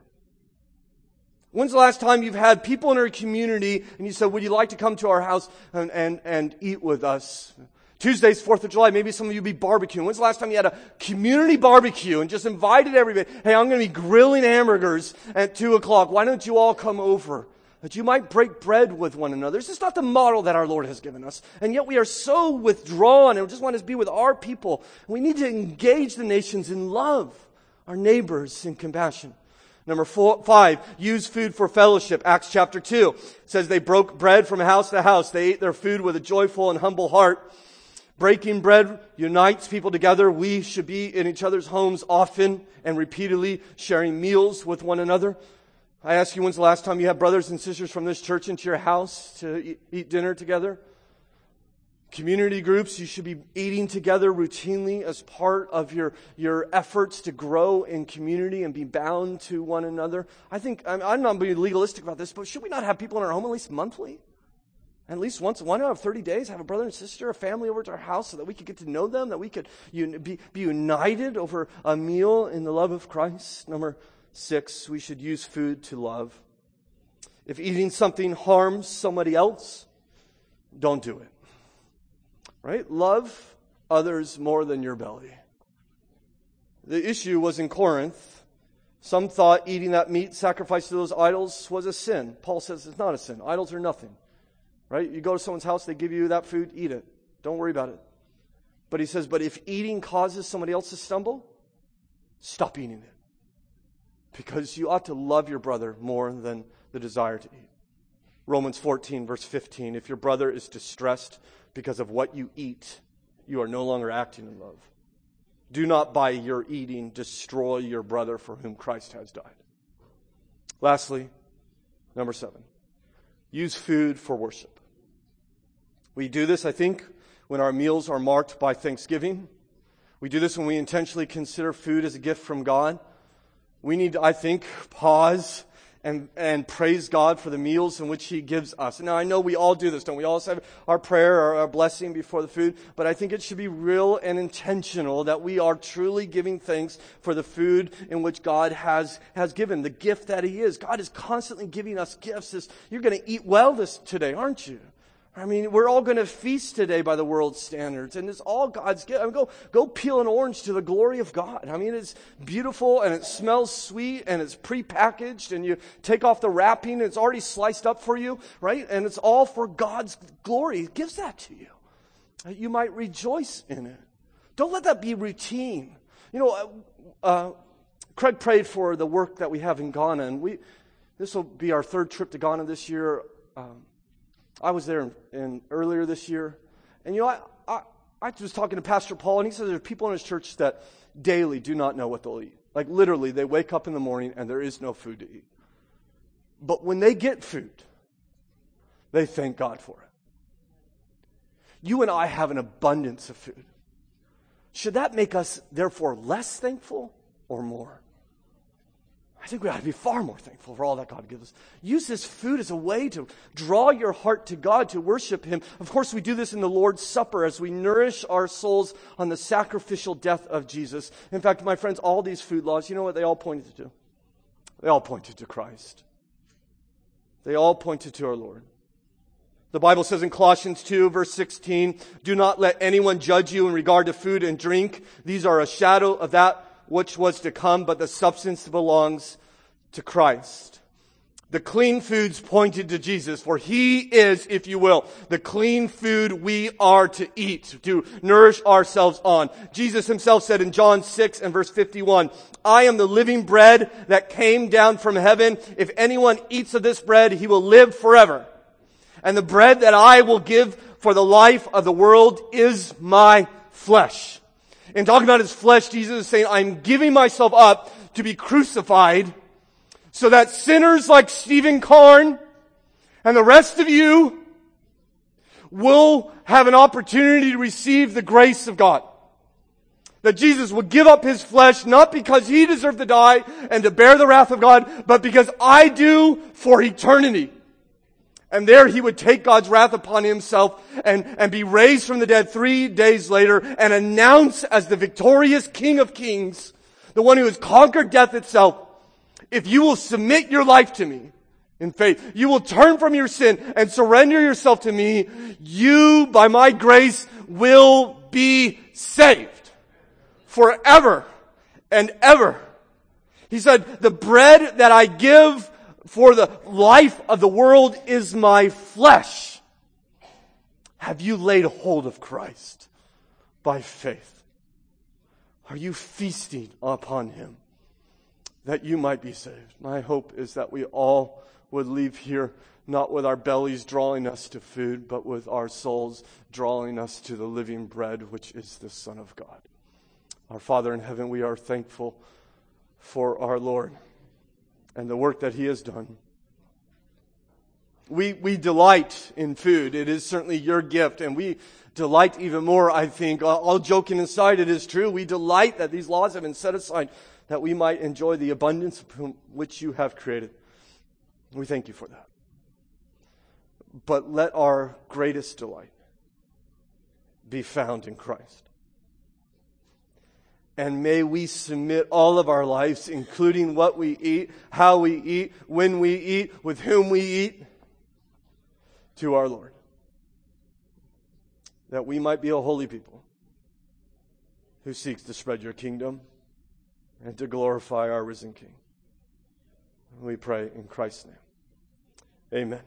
When's the last time you've had people in our community and you said, would you like to come to our house and, and, and eat with us? Tuesday's 4th of July. Maybe some of you be barbecuing. When's the last time you had a community barbecue and just invited everybody? Hey, I'm going to be grilling hamburgers at 2 o'clock. Why don't you all come over? That you might break bread with one another. This is not the model that our Lord has given us. And yet we are so withdrawn and just want to be with our people. We need to engage the nations in love, our neighbors in compassion. Number four, five, use food for fellowship. Acts chapter 2 says they broke bread from house to house. They ate their food with a joyful and humble heart Breaking bread unites people together. We should be in each other's homes often and repeatedly sharing meals with one another. I ask you, when's the last time you had brothers and sisters from this church into your house to eat, dinner together? Community groups, you should be eating together routinely as part of your, your efforts to grow in community and be bound to one another. I think, I'm, I'm not being legalistic about this, but should we not have people in our home at least monthly? At least once, one out of 30 days, have a brother and sister, a family over to our house so that we could get to know them, that we could be, be united over a meal in the love of Christ. Number six, we should use food to love. If eating something harms somebody else, don't do it. Right? Love others more than your belly. The issue was in Corinth. Some thought eating that meat sacrificed to those idols was a sin. Paul says it's not a sin. Idols are nothing. Right? You go to someone's house, they give you that food, eat it. Don't worry about it. But he says, but if eating causes somebody else to stumble, stop eating it. Because you ought to love your brother more than the desire to eat. Romans 14, verse 15. If your brother is distressed because of what you eat, you are no longer acting in love. Do not by your eating destroy your brother for whom Christ has died. Lastly, number seven, use food for worship. We do this, I think, when our meals are marked by thanksgiving. We do this when we intentionally consider food as a gift from God. We need I think, pause and, and praise God for the meals in which He gives us. Now, I know we all do this, don't we? all have our prayer or our blessing before the food, but I think it should be real and intentional that we are truly giving thanks for the food in which God has, has given, the gift that He is. God is constantly giving us gifts. You're going to eat well this today, aren't you? I mean, we're all going to feast today by the world's standards, and it's all God's gift. I mean, go, go peel an orange to the glory of God. I mean, it's beautiful and it smells sweet and it's prepackaged, and you take off the wrapping, and it's already sliced up for you, right? And it's all for God's glory. He gives that to you. You might rejoice in it. Don't let that be routine. You know, uh, uh, Craig prayed for the work that we have in Ghana, and we this will be our third trip to Ghana this year. Um, I was there in, in earlier this year, and you know, I, I, I was talking to Pastor Paul, and he said there are people in his church that daily do not know what they'll eat. Like literally, they wake up in the morning and there is no food to eat. But when they get food, they thank God for it. You and I have an abundance of food. Should that make us, therefore, less thankful or more? I think we ought to be far more thankful for all that God gives us. Use this food as a way to draw your heart to God, to worship Him. Of course, we do this in the Lord's Supper as we nourish our souls on the sacrificial death of Jesus. In fact, my friends, all these food laws, you know what they all pointed to? They all pointed to Christ. They all pointed to our Lord. The Bible says in Colossians 2 verse 16, do not let anyone judge you in regard to food and drink. These are a shadow of that which was to come, but the substance belongs to Christ. The clean foods pointed to Jesus, for He is, if you will, the clean food we are to eat, to nourish ourselves on. Jesus Himself said in John 6 and verse 51, I am the living bread that came down from heaven. If anyone eats of this bread, he will live forever. And the bread that I will give for the life of the world is my flesh. In talking about his flesh, Jesus is saying, I'm giving myself up to be crucified so that sinners like Stephen Karn and the rest of you will have an opportunity to receive the grace of God. That Jesus would give up his flesh not because he deserved to die and to bear the wrath of God, but because I do for eternity. And there he would take God's wrath upon himself and, and be raised from the dead three days later and announce as the victorious King of Kings, the one who has conquered death itself, if you will submit your life to me in faith, you will turn from your sin and surrender yourself to me, you, by my grace, will be saved forever and ever. He said, the bread that I give for the life of the world is my flesh. Have you laid hold of Christ by faith? Are you feasting upon him that you might be saved? My hope is that we all would leave here not with our bellies drawing us to food, but with our souls drawing us to the living bread, which is the Son of God. Our Father in heaven, we are thankful for our Lord and the work that He has done. We, we delight in food. It is certainly your gift, and we delight even more, I think. All joking aside, it is true. We delight that these laws have been set aside that we might enjoy the abundance which you have created. We thank you for that. But let our greatest delight be found in Christ. And may we submit all of our lives, including what we eat, how we eat, when we eat, with whom we eat, to our Lord. That we might be a holy people who seeks to spread your kingdom and to glorify our risen King. We pray in Christ's name. Amen.